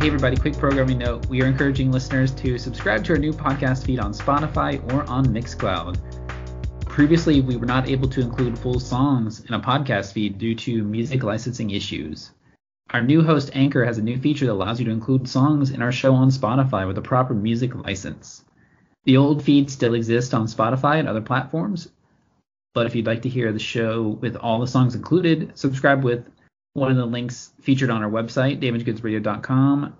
Hey, everybody, quick programming note. We are encouraging listeners to subscribe to our new podcast feed on Spotify or on Mixcloud. Previously, we were not able to include full songs in a podcast feed due to music licensing issues. Our new host, Anchor, has a new feature that allows you to include songs in our show on Spotify with a proper music license. The old feed still exists on Spotify and other platforms, but if you'd like to hear the show with all the songs included, subscribe with one of the links featured on our website, damagegoodsradio.com,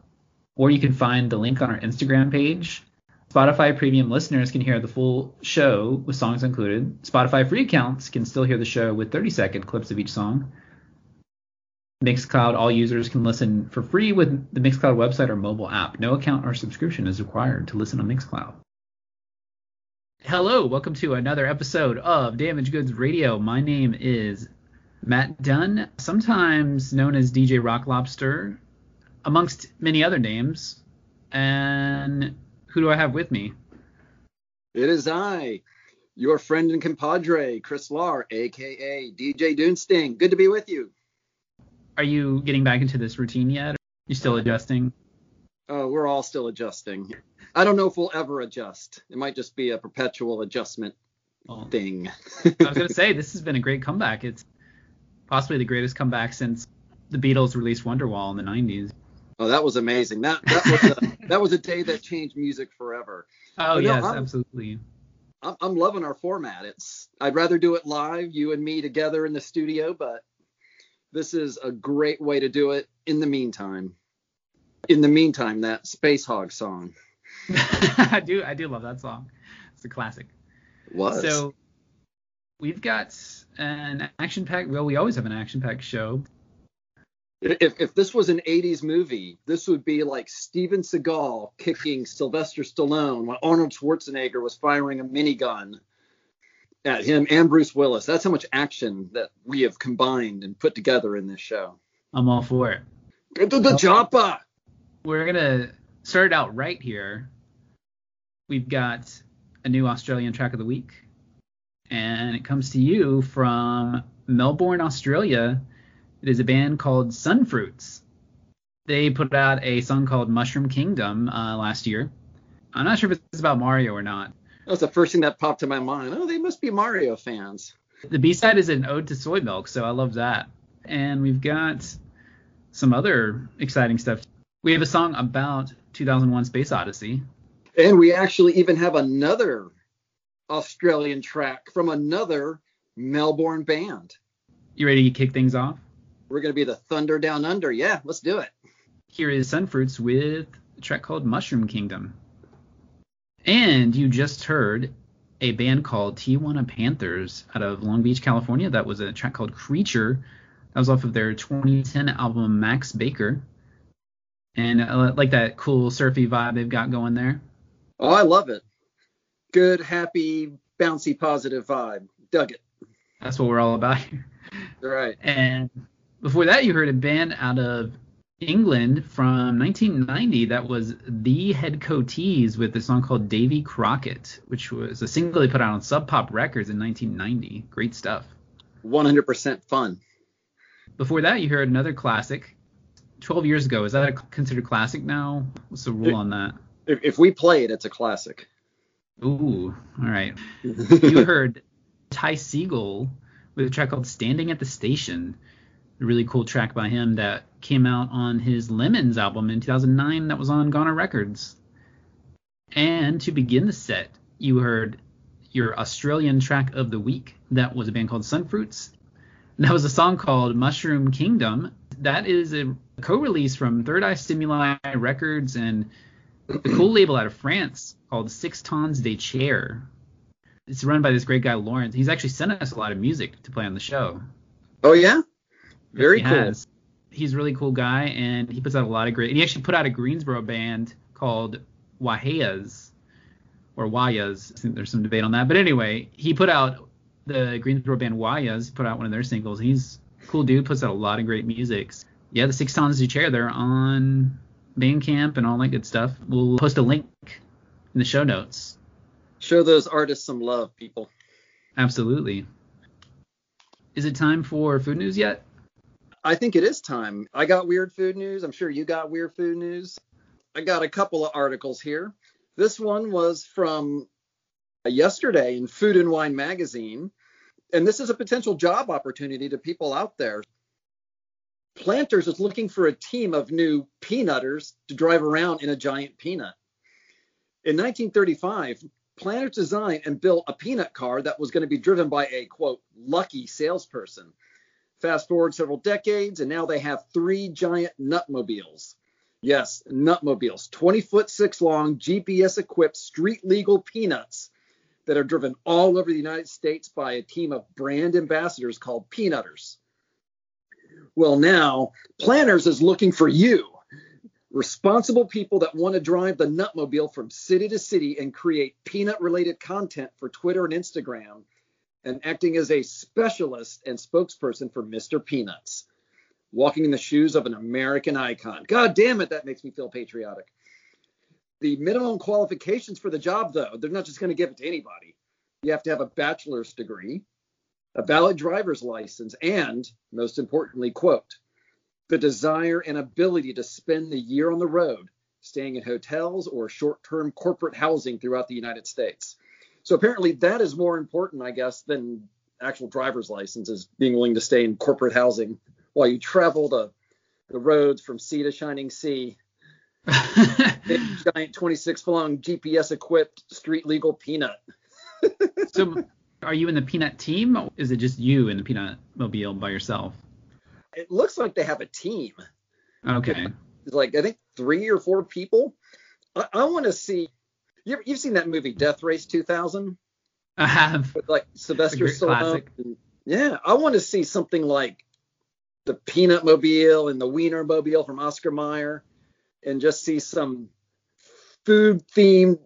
or you can find the link on our Instagram page. Spotify premium listeners can hear the full show with songs included. Spotify free accounts can still hear the show with 30 second clips of each song. Mixcloud, all users can listen for free with the Mixcloud website or mobile app. No account or subscription is required to listen on Mixcloud. Hello, welcome to another episode of Damage Goods Radio. My name is Matt Dunn, sometimes known as DJ Rock Lobster, amongst many other names. And who do I have with me? It is I, your friend and compadre, Chris Lahr, aka DJ Dunesting. Good to be with you. Are you getting back into this routine yet? Are you still adjusting? Oh, we're all still adjusting. I don't know if we'll ever adjust. It might just be a perpetual adjustment oh. thing. I was gonna say this has been a great comeback. It's possibly the greatest comeback since the Beatles released Wonderwall in the 90s. Oh, that was amazing. That that was a, that was a day that changed music forever. Oh but yes, no, I'm, absolutely. I'm, I'm loving our format. It's I'd rather do it live, you and me together in the studio, but this is a great way to do it. In the meantime, in the meantime, that Spacehog song. I do I do love that song. It's a classic. It was. So we've got an action pack. Well, we always have an action pack show. If, if this was an 80s movie, this would be like Steven Seagal kicking Sylvester Stallone when Arnold Schwarzenegger was firing a minigun at him and Bruce Willis. That's how much action that we have combined and put together in this show. I'm all for it. Get to the chopper. We're gonna start out right here. We've got a new Australian track of the week and it comes to you from Melbourne, Australia. It is a band called Sunfruits. They put out a song called Mushroom Kingdom uh, last year. I'm not sure if it's about Mario or not. That was the first thing that popped to my mind. Oh, they must be Mario fans. The B side is an ode to soy milk, so I love that. And we've got some other exciting stuff. We have a song about 2001 Space Odyssey. And we actually even have another Australian track from another Melbourne band. You ready to kick things off? We're going to be the Thunder Down Under. Yeah, let's do it. Here is Sunfruits with a track called Mushroom Kingdom. And you just heard a band called Tijuana Panthers out of Long Beach, California. That was a track called Creature. That was off of their 2010 album Max Baker. And I like that cool surfy vibe they've got going there. Oh, I love it good, happy, bouncy, positive vibe. Dug it. That's what we're all about here. Right. And before that, you heard a band out of England from 1990 that was the Headcoatees with a song called Davy Crockett, which was a single they put out on Sub Pop Records in 1990. Great stuff. 100% fun. Before that, you heard another classic. 12 years ago. Is that a considered classic now? What's the rule on that? If, if we play it, it's a classic. Ooh, all right. you heard Ty Segall with a track called Standing at the Station. A really cool track by him that came out on his Lemons album in 2009 that was on Goner Records. And to begin the set, you heard your Australian track of the week. That was a band called Sunfruits. And that was a song called Mushroom Kingdom. That is a co-release from Third Eye Stimuli Records and the cool label out of France called Six Tonnes de Chair. It's run by this great guy Lawrence. He's actually sent us a lot of music to play on the show. Oh yeah, very he cool. Has. He's a really cool guy, and he puts out a lot of great. And he actually put out a Greensboro band called Wahayas or Wayas. I think there's some debate on that, but anyway, he put out the Greensboro band Wayas. Put out one of their singles. He's cool dude. Puts out a lot of great music. Yeah, the Six Tonnes de Chair. They're on Bandcamp and all that good stuff. We'll post a link in the show notes. Show those artists some love, people. Absolutely. Is it time for food news yet? I think it is time. I got weird food news. I'm sure you got weird food news. I got a couple of articles here. This one was from yesterday in Food and Wine magazine. And this is a potential job opportunity to people out there. Planters is looking for a team of new peanutters to drive around in a giant peanut. In 1935, Planters designed and built a peanut car that was going to be driven by a quote lucky salesperson. Fast forward several decades, and now they have three giant nutmobiles. Yes, nutmobiles, 20 foot six long, GPS equipped, street legal peanuts that are driven all over the United States by a team of brand ambassadors called Peanutters. Well, now Planters is looking for you, responsible people that want to drive the Nutmobile from city to city and create peanut related content for Twitter and Instagram, and acting as a specialist and spokesperson for Mr. Peanuts, walking in the shoes of an American icon. God damn it, that makes me feel patriotic. The minimum qualifications for the job, though, they're not just going to give it to anybody. You have to have a bachelor's degree, a valid driver's license, and, most importantly, quote, the desire and ability to spend the year on the road, staying in hotels or short term corporate housing throughout the United States. So apparently, that is more important, I guess, than actual driver's licenses, being willing to stay in corporate housing while you travel the, the roads from sea to shining sea giant 26 foot long GPS equipped street legal peanut. so, are you in the peanut team? Or is it just you in the peanut mobile by yourself? It looks like they have a team. Okay. It's like I think three or four people. I, I want to see. You have seen that movie Death Race 2000? I have. With like Sylvester Stallone. Yeah, I want to see something like the Peanut Mobile and the Wiener Mobile from Oscar Mayer and just see some food themed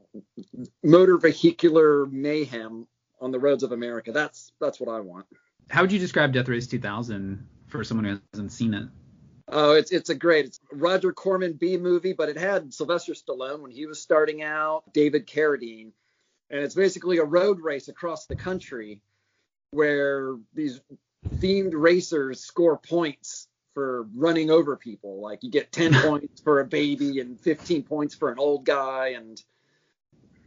motor vehicular mayhem on the roads of America. That's that's what I want. How would you describe Death Race 2000 for someone who hasn't seen it? Oh, it's it's a great it's Roger Corman B movie, but it had Sylvester Stallone when he was starting out, David Carradine, and it's basically a road race across the country where these themed racers score points for running over people. Like you get 10 points for a baby and 15 points for an old guy, and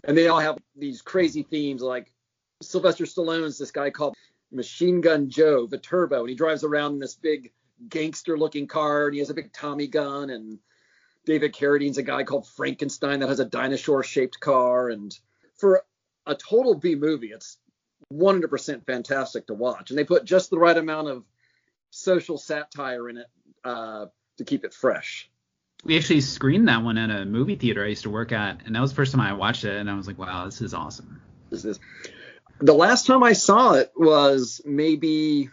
and they all have these crazy themes. Like Sylvester Stallone's this guy called Machine Gun Joe, the Turbo, and he drives around in this big gangster-looking car, and he has a big Tommy gun. And David Carradine's a guy called Frankenstein that has a dinosaur-shaped car. And for a total B movie, it's 100% fantastic to watch. And they put just the right amount of social satire in it uh, to keep it fresh. We actually screened that one at a movie theater I used to work at, and that was the first time I watched it, and I was like, wow, this is awesome. This is the last time I saw it was maybe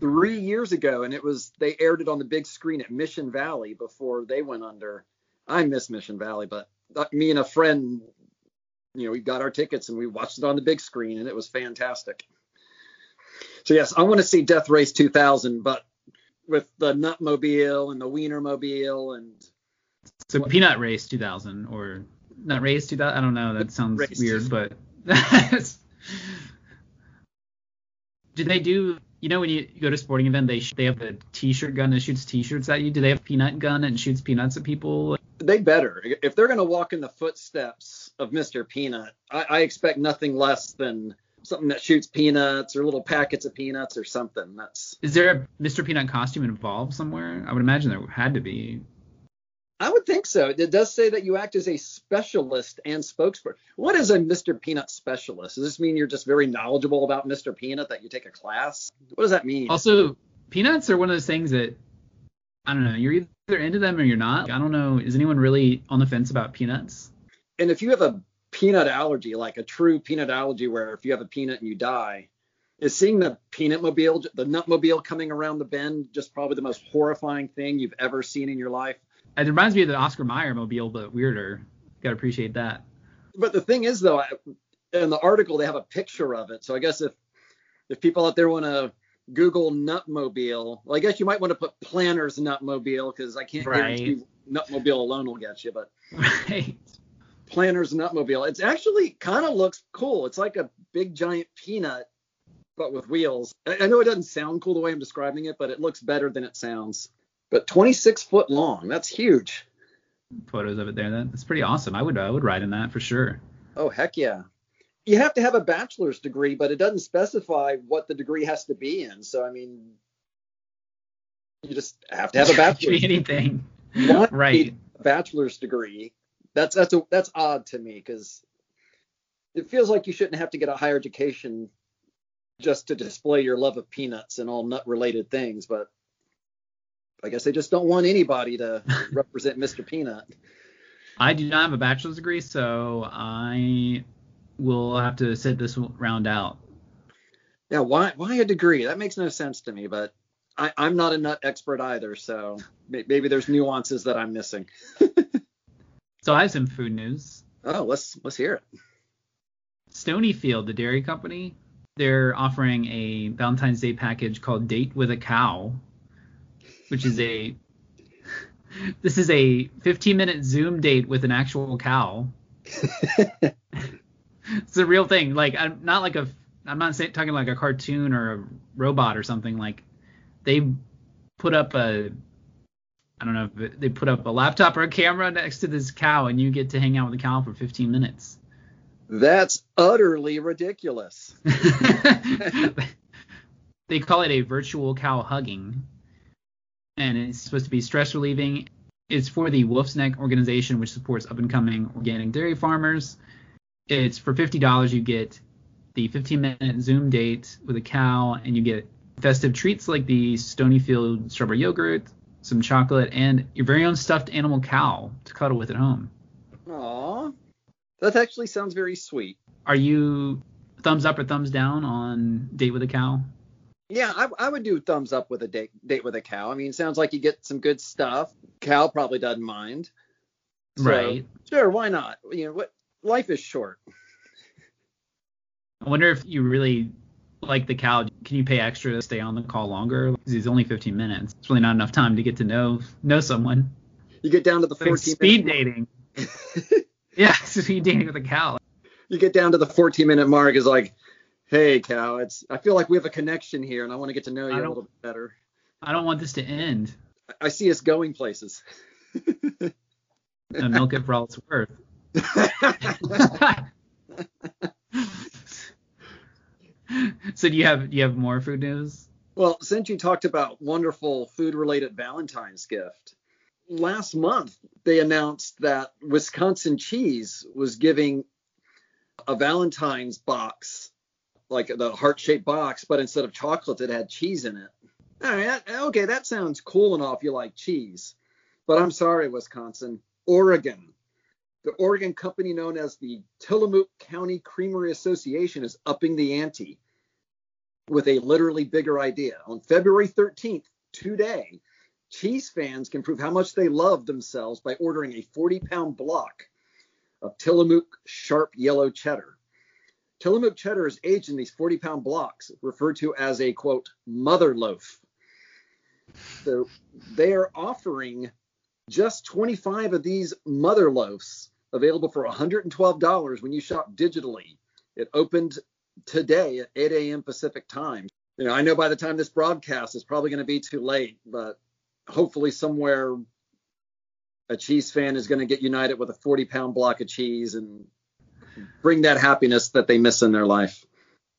three years ago, and it was they aired it on the big screen at Mission Valley before they went under. I miss Mission Valley, but uh, me and a friend, you know, we got our tickets and we watched it on the big screen, and it was fantastic. So yes, I want to see Death Race 2000, but with the Nutmobile and the Wienermobile and so what? Peanut Race 2000 or Nut Race 2000. I don't know. That sounds Race. weird, but did they do? You know, when you go to a sporting event, they they have a T-shirt gun that shoots T-shirts at you. Do they have peanut gun and shoots peanuts at people? They better. If they're gonna walk in the footsteps of Mr. Peanut, I, I expect nothing less than something that shoots peanuts or little packets of peanuts or something. That's Is there a Mr. Peanut costume involved somewhere? I would imagine there had to be. I would think so. It does say that you act as a specialist and spokesperson. What is a Mr. Peanut specialist? Does this mean you're just very knowledgeable about Mr. Peanut that you take a class? What does that mean? Also, peanuts are one of those things that I don't know. You're either into them or you're not. I don't know. Is anyone really on the fence about peanuts? And if you have a peanut allergy, like a true peanut allergy, where if you have a peanut and you die, is seeing the peanut mobile, the nutmobile coming around the bend, just probably the most horrifying thing you've ever seen in your life. It reminds me of the Oscar Mayer mobile, but weirder. Got to appreciate that. But the thing is, though, in the article they have a picture of it. So I guess if if people out there want to Google Nutmobile, well, I guess you might want to put Planters Nutmobile because I can't right. guarantee Nutmobile alone will get you. But right. Planters Nutmobile. It's actually kind of looks cool. It's like a big giant peanut but with wheels. I, I know it doesn't sound cool the way I'm describing it, but it looks better than it sounds. But 26 foot long, that's huge. Photos of it there. That's pretty awesome. I would I would ride in that for sure. Oh heck yeah. You have to have a bachelor's degree, but it doesn't specify what the degree has to be in. So I mean, you just have to have a bachelor's. Degree. Anything. Why right. a bachelor's degree. That's that's a, that's odd to me because it feels like you shouldn't have to get a higher education just to display your love of peanuts and all nut related things. But I guess they just don't want anybody to represent Mr. Peanut. I do not have a bachelor's degree, so I will have to sit this round out. Yeah, why why a degree? That makes no sense to me. But I, I'm not a nut expert either, so maybe there's nuances that I'm missing. So I have some food news. Oh, let's let's hear it. Stonyfield, the dairy company, they're offering a Valentine's Day package called Date with a Cow, which is a this is a 15 minute Zoom date with an actual cow. it's a real thing. Like I'm not like a I'm not saying, talking like a cartoon or a robot or something. Like they put up a I don't know if they put up a laptop or a camera next to this cow and you get to hang out with the cow for 15 minutes. That's utterly ridiculous. they call it a virtual cow hugging, and it's supposed to be stress relieving. It's for the Wolf's Neck organization, which supports up and coming organic dairy farmers. It's for fifty dollars. You get the 15 minute Zoom date with a cow, and you get festive treats like the Stonyfield strawberry yogurt, some chocolate, and your very own stuffed animal cow to cuddle with at home. Aw, that actually sounds very sweet. Are you thumbs up or thumbs down on date with a cow? Yeah, I, I would do thumbs up with a date date with a cow. I mean, it sounds like you get some good stuff. Cow probably doesn't mind. So, Right. Sure, why not? You know what? Life is short. I wonder if you really like the cow. Can you pay extra to stay on the call longer? Because it's only 15 minutes. It's really not enough time to get to know know someone. You get down to the It's like 14 speed dating. yeah, speed dating with a cow. you get down to the 14 minute mark is like, hey Cal. it's I feel like we have a connection here and I want to get to know you a little bit better. I don't want this to end. I see us going places. And milk it for all it's worth. so do you have do you have more food news? Well, since you talked about wonderful food related Valentine's gift, last month they announced that Wisconsin Cheese was giving a Valentine's box, like the heart shaped box, but instead of chocolate, it had cheese in it. All right, okay, that sounds cool enough. you like cheese. But I'm sorry, Wisconsin. Oregon. The Oregon company known as the Tillamook County Creamery Association is upping the ante with a literally bigger idea. On February 13th, today, cheese fans can prove how much they love themselves by ordering a 40 pound block of Tillamook sharp yellow cheddar. Tillamook cheddar is aged in these 40 pound blocks, referred to as a quote, mother loaf. So they are offering just 25 of these mother loaves available for $112 when you shop digitally. It opened today at 8 a.m. Pacific time. You know, I know by the time this broadcast is probably going to be too late, but hopefully somewhere a cheese fan is going to get united with a 40 pound block of cheese and bring that happiness that they miss in their life.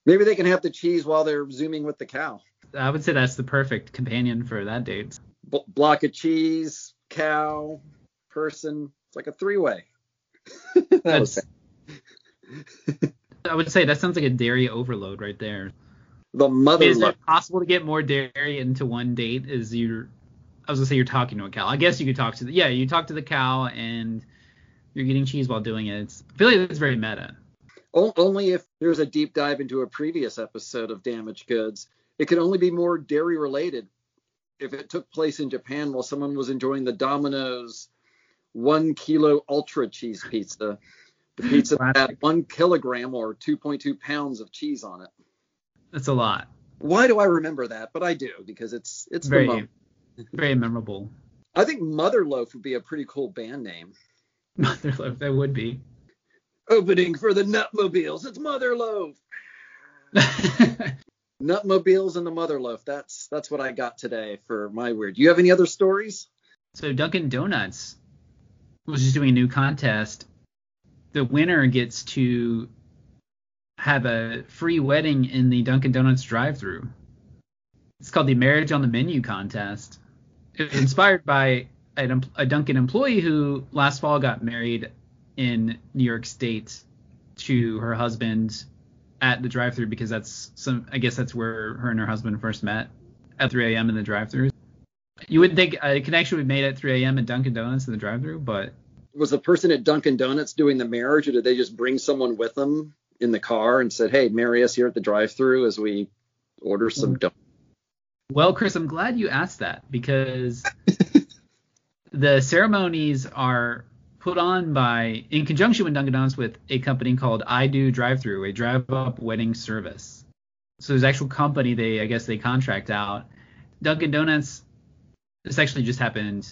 Maybe they can have the cheese while they're zooming with the cow. I would say that's the perfect companion for that date. B- block of cheese, cow, person. It's like a three way. that was That's, I would say that sounds like a dairy overload right there. the mother Is it possible to get more dairy into one date? Is you're, I was gonna say you're talking to a cow. I guess you could talk to the, yeah, you talk to the cow and you're getting cheese while doing it. It's, I feel like it's very meta. Only if there's a deep dive into a previous episode of Damaged Goods. It could only be more dairy related if it took place in Japan while someone was enjoying the Domino's one kilo ultra cheese pizza. The pizza had one kilogram or 2.2 pounds of cheese on it. That's a lot. Why do I remember that? But I do because it's it's Very, very memorable. I think Mother Loaf would be a pretty cool band name. Mother loaf, that would be. Opening for the Nutmobiles. It's Motherloaf. Nutmobiles and the Motherloaf. That's that's what I got today for my weird. Do you have any other stories? So Dunkin' Donuts was just doing a new contest. The winner gets to have a free wedding in the Dunkin' Donuts drive-through. It's called the Marriage on the Menu contest. It was inspired by a, a Dunkin' employee who last fall got married in New York State to her husband at the drive-through because that's some I guess that's where her and her husband first met at 3 a.m. in the drive-through. You wouldn't think uh, a connection would be made at 3 a.m. at Dunkin' Donuts in the drive-through, but was the person at Dunkin' Donuts doing the marriage, or did they just bring someone with them in the car and said, "Hey, marry us here at the drive-through as we order some mm-hmm. donuts"? Well, Chris, I'm glad you asked that because the ceremonies are put on by, in conjunction with Dunkin' Donuts, with a company called I Do Drive Through, a drive-up wedding service. So there's actual company they, I guess, they contract out. Dunkin' Donuts. This actually just happened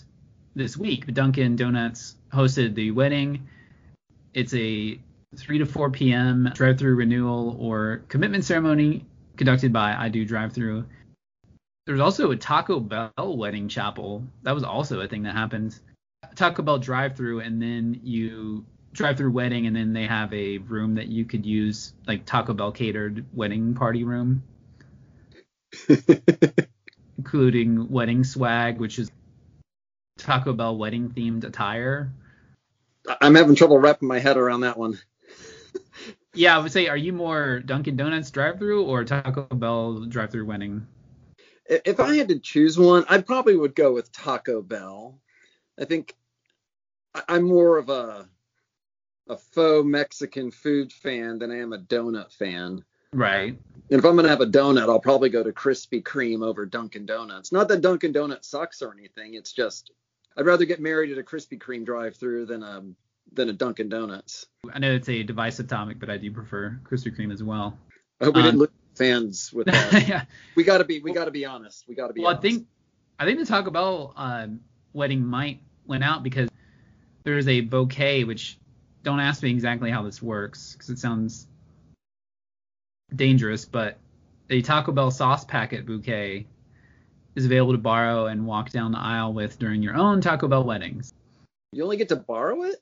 this week. but Dunkin' Donuts hosted the wedding. It's a 3 to 4 p.m. drive-through renewal or commitment ceremony conducted by I Do Drive-Through. There's also a Taco Bell wedding chapel. That was also a thing that happened. Taco Bell drive-through, and then you drive-through wedding, and then they have a room that you could use, like Taco Bell catered wedding party room, including wedding swag, which is Taco Bell wedding themed attire. I'm having trouble wrapping my head around that one. yeah, I would say, are you more Dunkin' Donuts drive-through or Taco Bell drive-through wedding? If I had to choose one, I probably would go with Taco Bell. I think I'm more of a a faux Mexican food fan than I am a donut fan. Right. And if I'm gonna have a donut, I'll probably go to Krispy Kreme over Dunkin' Donuts. Not that Dunkin' Donuts sucks or anything. It's just I'd rather get married at a Krispy Kreme drive-through than a than a Dunkin' Donuts. I know it's a divisive topic, but I do prefer Krispy Kreme as well. I hope we um, didn't lose fans with that. yeah. We gotta be we gotta be honest. We gotta be. Well, honest. I think I think the Taco Bell uh, wedding might went out because there's a bouquet which don't ask me exactly how this works because it sounds dangerous, but a Taco Bell sauce packet bouquet is available to borrow and walk down the aisle with during your own Taco Bell weddings. You only get to borrow it?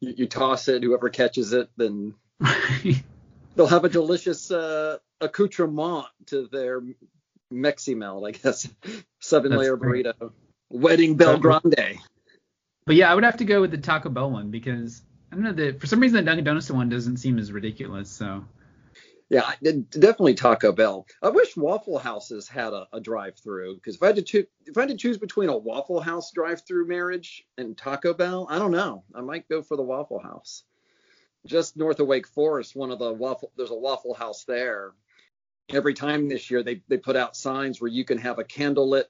You, you toss it, whoever catches it, then they'll have a delicious uh, accoutrement to their Mexi Melt, I guess. Seven layer burrito. Wedding Bell Grande. But yeah, I would have to go with the Taco Bell one because I don't know the for some reason the Dunkin' Donuts one doesn't seem as ridiculous. So. Yeah, definitely Taco Bell. I wish Waffle Houses had a, a drive-through because if I had to choose, if I had to choose between a Waffle House drive-through marriage and Taco Bell, I don't know. I might go for the Waffle House. Just north of Wake Forest, one of the waffle there's a Waffle House there. Every time this year they they put out signs where you can have a candlelit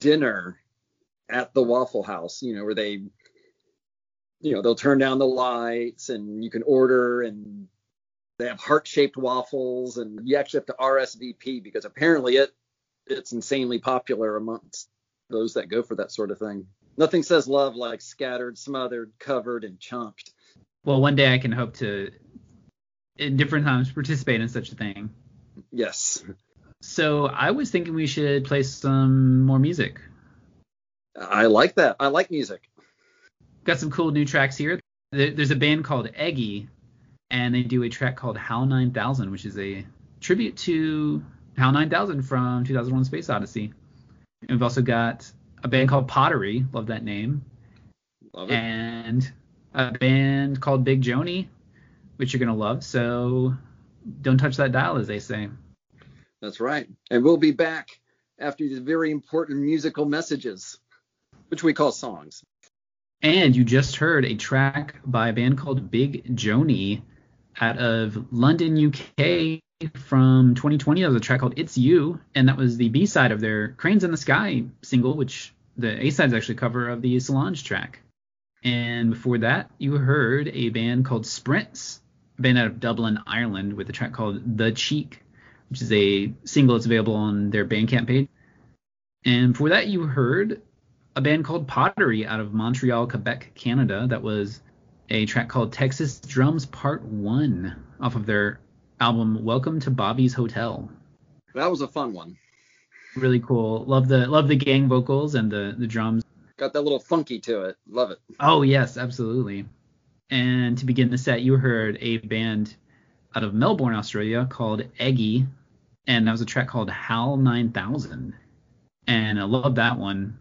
dinner at the Waffle House, you know, where they, you know, they'll turn down the lights and you can order and they have heart-shaped waffles and you actually have to RSVP because apparently it it's insanely popular amongst those that go for that sort of thing. Nothing says love like scattered, smothered, covered, and chunked. Well, one day I can hope to, in different times, participate in such a thing. Yes. So I was thinking we should play some more music. I like that. I like music. Got some cool new tracks here. There's a band called Eggy, and they do a track called HAL 9000, which is a tribute to HAL 9000 from 2001: Space Odyssey. And we've also got a band called Pottery. Love that name. Love it. And a band called Big Joni, which you're gonna love. So don't touch that dial, as they say. That's right. And we'll be back after these very important musical messages, which we call songs. And you just heard a track by a band called Big Joni out of London, UK from 2020. That was a track called It's You, and that was the B side of their Cranes in the Sky single, which the A side is actually a cover of the Solange track. And before that, you heard a band called Sprints, a band out of Dublin, Ireland, with a track called The Cheek which is a single that's available on their Bandcamp page. And for that, you heard a band called Pottery out of Montreal, Quebec, Canada. That was a track called Texas Drums Part 1 off of their album Welcome to Bobby's Motel. That was a fun one. Really cool. Love the love the gang vocals and the the drums. Got that little funky to it. Love it. Oh yes, absolutely. And to begin the set, you heard a band out of Melbourne, Australia called Eggy, and that was a track called HAL 9000. And I love that one.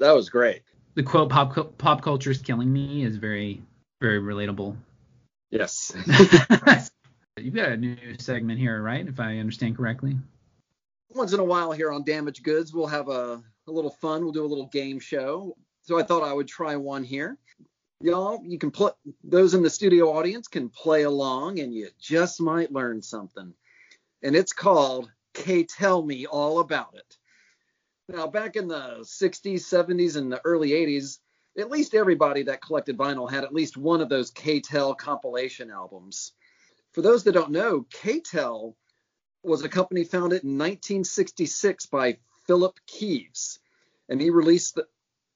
That was great. The quote "pop pop culture is killing me" is very very relatable. Yes. You've got a new segment here, right? If I understand correctly. Once in a while here on Damaged Goods, we'll have a, a little fun. We'll do a little game show. So I thought I would try one here. Y'all, you can put those in the studio audience can play along and you just might learn something. And it's called K Tell Me All About It. Now, back in the 60s, 70s, and the early 80s, at least everybody that collected vinyl had at least one of those K-Tel compilation albums. For those that don't know, K-Tel was a company founded in 1966 by Philip Kives, and he released the,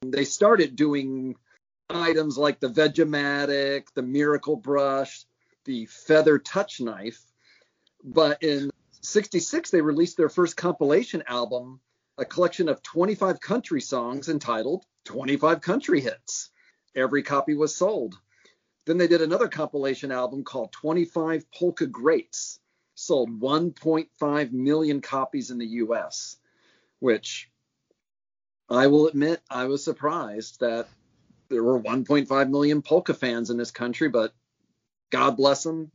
they started doing items like the Vegematic, the Miracle Brush, the Feather Touch Knife, but in 66 they released their first compilation album, a collection of 25 country songs entitled 25 Country Hits. Every copy was sold. Then they did another compilation album called 25 Polka Greats, sold 1.5 million copies in the US, which I will admit I was surprised that there were 1.5 million polka fans in this country, but God bless them.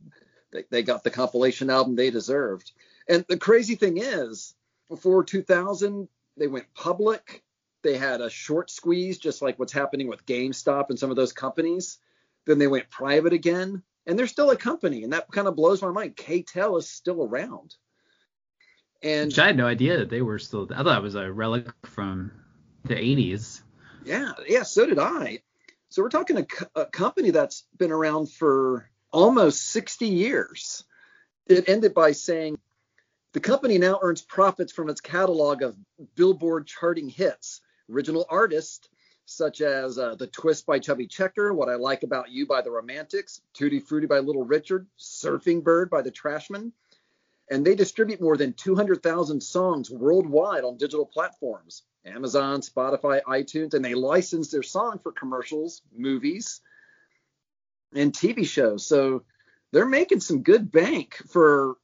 They, they got the compilation album they deserved. And the crazy thing is, before 2000, they went public. They had a short squeeze, just like what's happening with GameStop and some of those companies. Then they went private again, and they're still a company, and that kind of blows my mind. K-Tel is still around. And Which I had no idea that they were still. I thought it was a relic from the 80s. Yeah, yeah, so did I. So we're talking a, a company that's been around for almost 60 years. It ended by saying the company now earns profits from its catalog of Billboard charting hits, original artists, such as uh, The Twist by Chubby Checker, What I Like About You by The Romantics, Tutti Frutti by Little Richard, Surfing Bird by The Trashmen. And they distribute more than 200,000 songs worldwide on digital platforms Amazon, Spotify, iTunes, and they license their song for commercials, movies, and TV shows. So they're making some good bank for.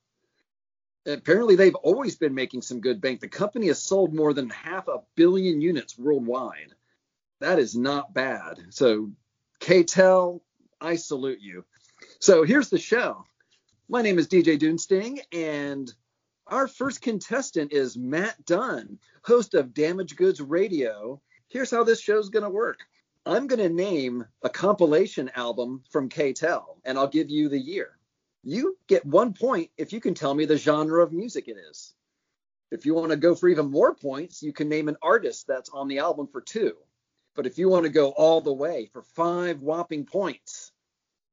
Apparently, they've always been making some good bank. The company has sold more than half a billion units worldwide that is not bad. So, K-Tel, I salute you. So here's the show. My name is DJ Dunsting, and our first contestant is Matt Dunn, host of Damaged Goods Radio. Here's how this show's going to work. I'm going to name a compilation album from K-Tel, and I'll give you the year. You get one point if you can tell me the genre of music it is. If you want to go for even more points, you can name an artist that's on the album for two. But if you want to go all the way for five whopping points,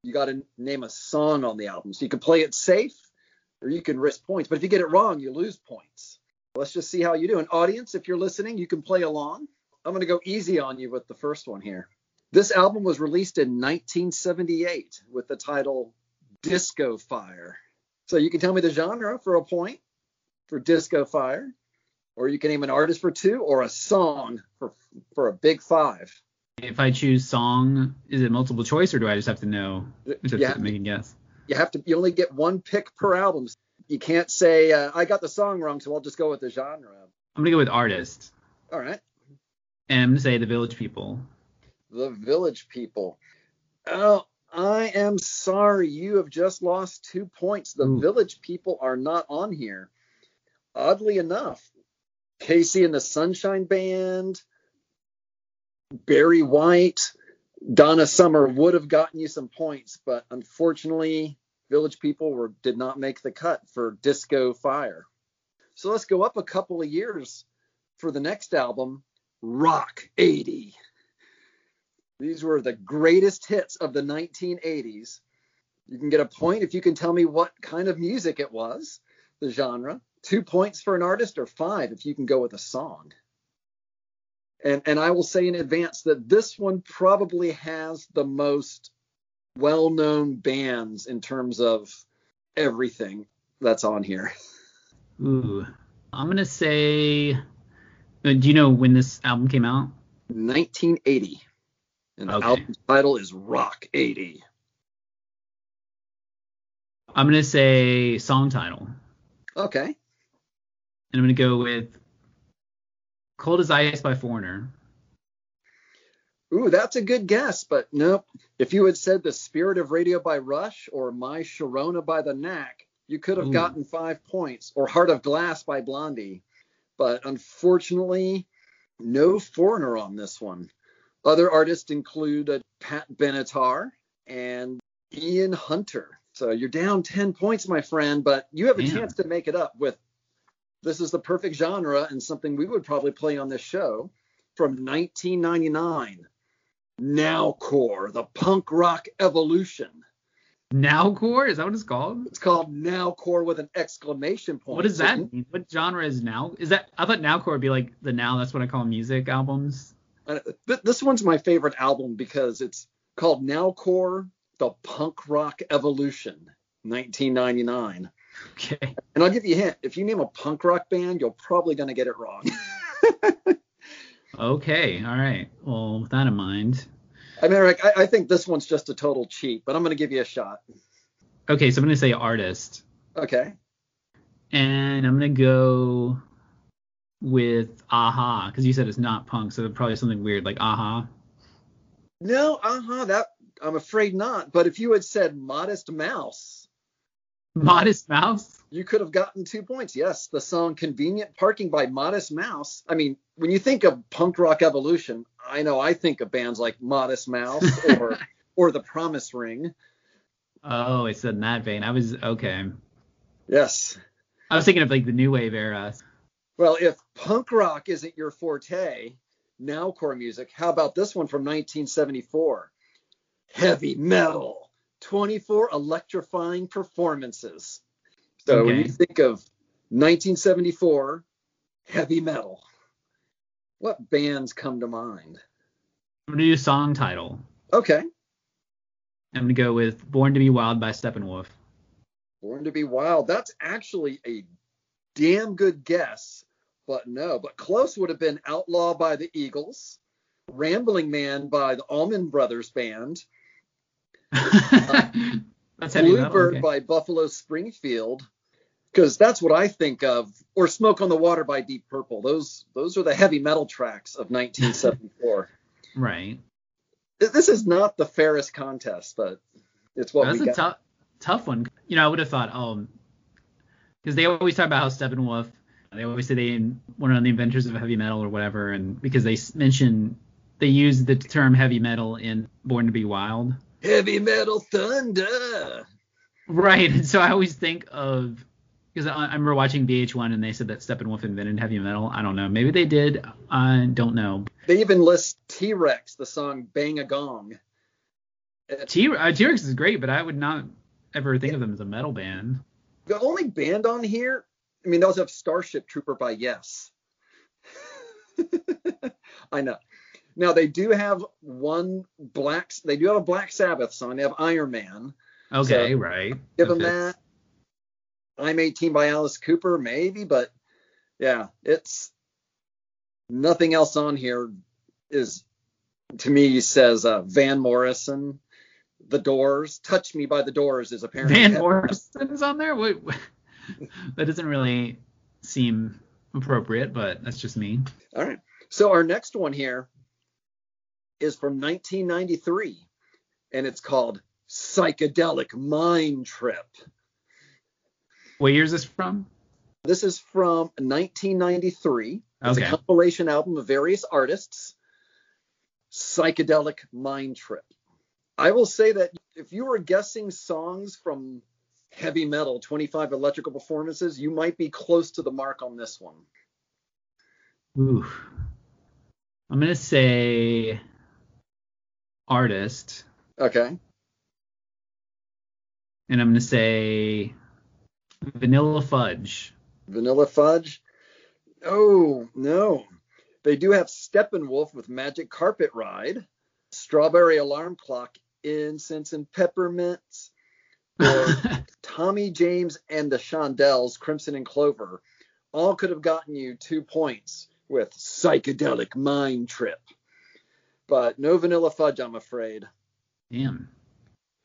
you got to name a song on the album. So you can play it safe or you can risk points. But if you get it wrong, you lose points. Let's just see how you do. An audience, if you're listening, you can play along. I'm going to go easy on you with the first one here. This album was released in 1978 with the title Disco Fire. So you can tell me the genre for a point for Disco Fire or you can name an artist for two or a song for for a big five. If I choose song, is it multiple choice or do I just have to know? Just to make a guess. You have to. You only get one pick per album. You can't say uh, I got the song wrong, so I'll just go with the genre. I'm gonna go with artist. All right. And I'm gonna say the Village People. The Village People. Oh, I am sorry. You have just lost two points. The Ooh. Village People are not on here. Oddly enough, KC and the Sunshine Band, Barry White, Donna Summer would have gotten you some points, but unfortunately, Village People were did not make the cut for Disco Fire. So let's go up a couple of years for the next album, Rock 80. These were the greatest hits of the 1980s. You can get a point if you can tell me what kind of music it was, the genre two points for an artist or five if you can go with a song. And and I will say in advance that this one probably has the most well-known bands in terms of everything that's on here. Ooh, I'm gonna say. uh, Do you know when this album came out? 1980. And the Okay. album title is Rock 80. I'm gonna say song title, Okay. and I'm gonna go with "Cold as Ice" by Foreigner. Ooh, that's a good guess, but nope. If you had said The Spirit of Radio by Rush or My Sharona by The Knack, you could have Ooh. gotten five points, or Heart of Glass by Blondie. But unfortunately, no foreigner on this one. Other artists include uh, Pat Benatar and Ian Hunter. So you're down 10 points, my friend, but you have a Damn. chance to make it up with this is the perfect genre and something we would probably play on this show from 1999. Nowcore, the punk rock evolution. Nowcore is that what it's called? It's called Nowcore with an exclamation point. What does that mean? What genre is now? Is that I thought Nowcore would be like the now that's what I call music albums. Uh, th- this one's my favorite album because it's called Nowcore, the punk rock evolution, 1999. Okay. And I'll give you a hint. If you name a punk rock band, you're probably going to get it wrong. Okay. All right. Well, with that in mind. I mean, Eric, I, I think this one's just a total cheat, but I'm going to give you a shot. Okay, so I'm gonna say artist, Okay. and I'm gonna go with Aha, because you said it's not punk, so probably something weird like Aha. No, uh-huh, that I'm afraid not. But if you had said Modest Mouse, Modest Mouse. you could have gotten two points. Yes, the song Convenient Parking by Modest Mouse. I mean, when you think of punk rock evolution, I know I think of bands like Modest Mouse or or The Promise Ring. Oh, it's in that vein. I was okay. Yes. I was thinking of like the new wave era. Well, if punk rock isn't your forte, nowcore music, how about this one from 1974? Heavy metal, 24 electrifying performances. So when you think of 1974 heavy metal, what bands come to mind? I'm gonna do song title. Okay, I'm gonna go with Born to Be Wild by Steppenwolf. Born to be Wild. That's actually a damn good guess, but no. But close would have been Outlaw by the Eagles, Rambling Man by the Allman Brothers Band, That's heavy metal. Bluebird okay. by Buffalo Springfield, because that's what I think of, or Smoke on the Water by Deep Purple. Those those are the heavy metal tracks of 1974. Right. This is not the fairest contest, but it's what That's we a got. tough tough one. You know, I would have thought, um, oh, because they always talk about how Steppenwolf. They always say they one of the inventors of heavy metal or whatever, and because they mention they use the term heavy metal in Born to Be Wild. Heavy metal thunder. Right. And so I always think of because I, I remember watching VH1 and they said that Steppenwolf invented heavy metal. I don't know. Maybe they did. I don't know. They even list T-Rex, the song "Bang a Gong." T uh, T-Rex is great, but I would not ever think of them as a metal band. The only band on here, I mean, those have Starship Trooper by Yes. I know. Now they do have one black. They do have a Black Sabbath song. They have Iron Man. Okay, So, right. Give them that. I'm 18 by Alice Cooper, maybe, but yeah, it's nothing else on here is to me says uh, Van Morrison, The Doors, Touch Me by The Doors is apparently Van Morrison's on there. What, that doesn't really seem appropriate, but that's just me. All right. So our next one here is from 1993, and it's called Psychedelic Mind Trip. What year is this from? This is from 1993. It's Okay. a compilation album of various artists. Psychedelic Mind Trip. I will say that if you were guessing songs from heavy metal, 25 electrical performances, you might be close to the mark on this one. Ooh. I'm gonna say artist, Okay. and I'm gonna say Vanilla Fudge. Vanilla Fudge. Oh, no. They do have Steppenwolf with Magic Carpet Ride, Strawberry Alarm Clock, Incense and Peppermints, or Tommy James and the Shondells, Crimson and Clover, all could have gotten you two points with Psychedelic Mind Trip. But no Vanilla Fudge, I'm afraid. Damn.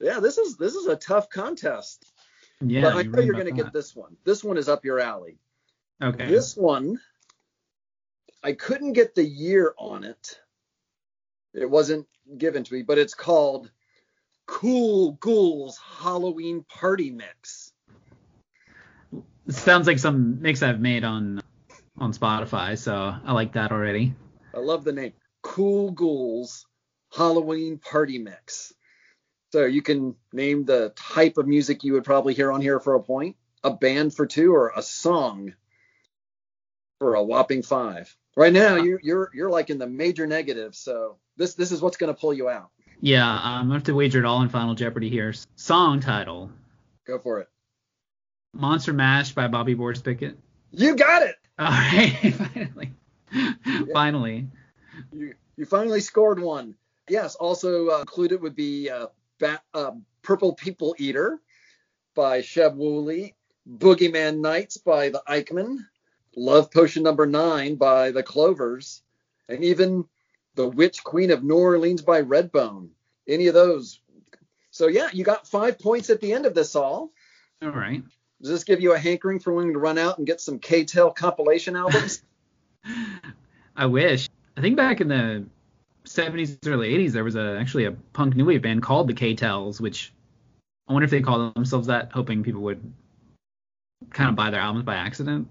Yeah, this is this is a tough contest. Yeah. but I know you're going to get this one. This one is up your alley. Okay. This one, I couldn't get the year on it. It wasn't given to me, but it's called Cool Ghouls Halloween Party Mix. It sounds like some mix I've made on on Spotify, so I like that already. I love the name. Cool Ghouls Halloween Party Mix. So you can name the type of music you would probably hear on here for a point, a band for two, or a song for a whopping five. Right now, you're you're you're like in the major negative, so this this is what's going to pull you out. Yeah, um, I'm gonna have to wager it all in Final Jeopardy here. Song title: Go for it. Monster Mash by Bobby Boris Pickett. You got it. All right, finally, finally. You you finally scored one. Yes. Also uh, included would be uh, Bat, uh, Purple People Eater by Sheb Wooley, Boogeyman Nights by the Eichmann, Love Potion Number Nine by the Clovers, and even The Witch Queen of New Orleans by Redbone. Any of those. So yeah, you got five points at the end of this all. All right. Does this give you a hankering for wanting to run out and get some K-Tel compilation albums? I wish. I think back in the 70s, early 80s, there was a actually a punk new wave band called the K-Tells, which I wonder if they called themselves that, hoping people would kind of buy their albums by accident.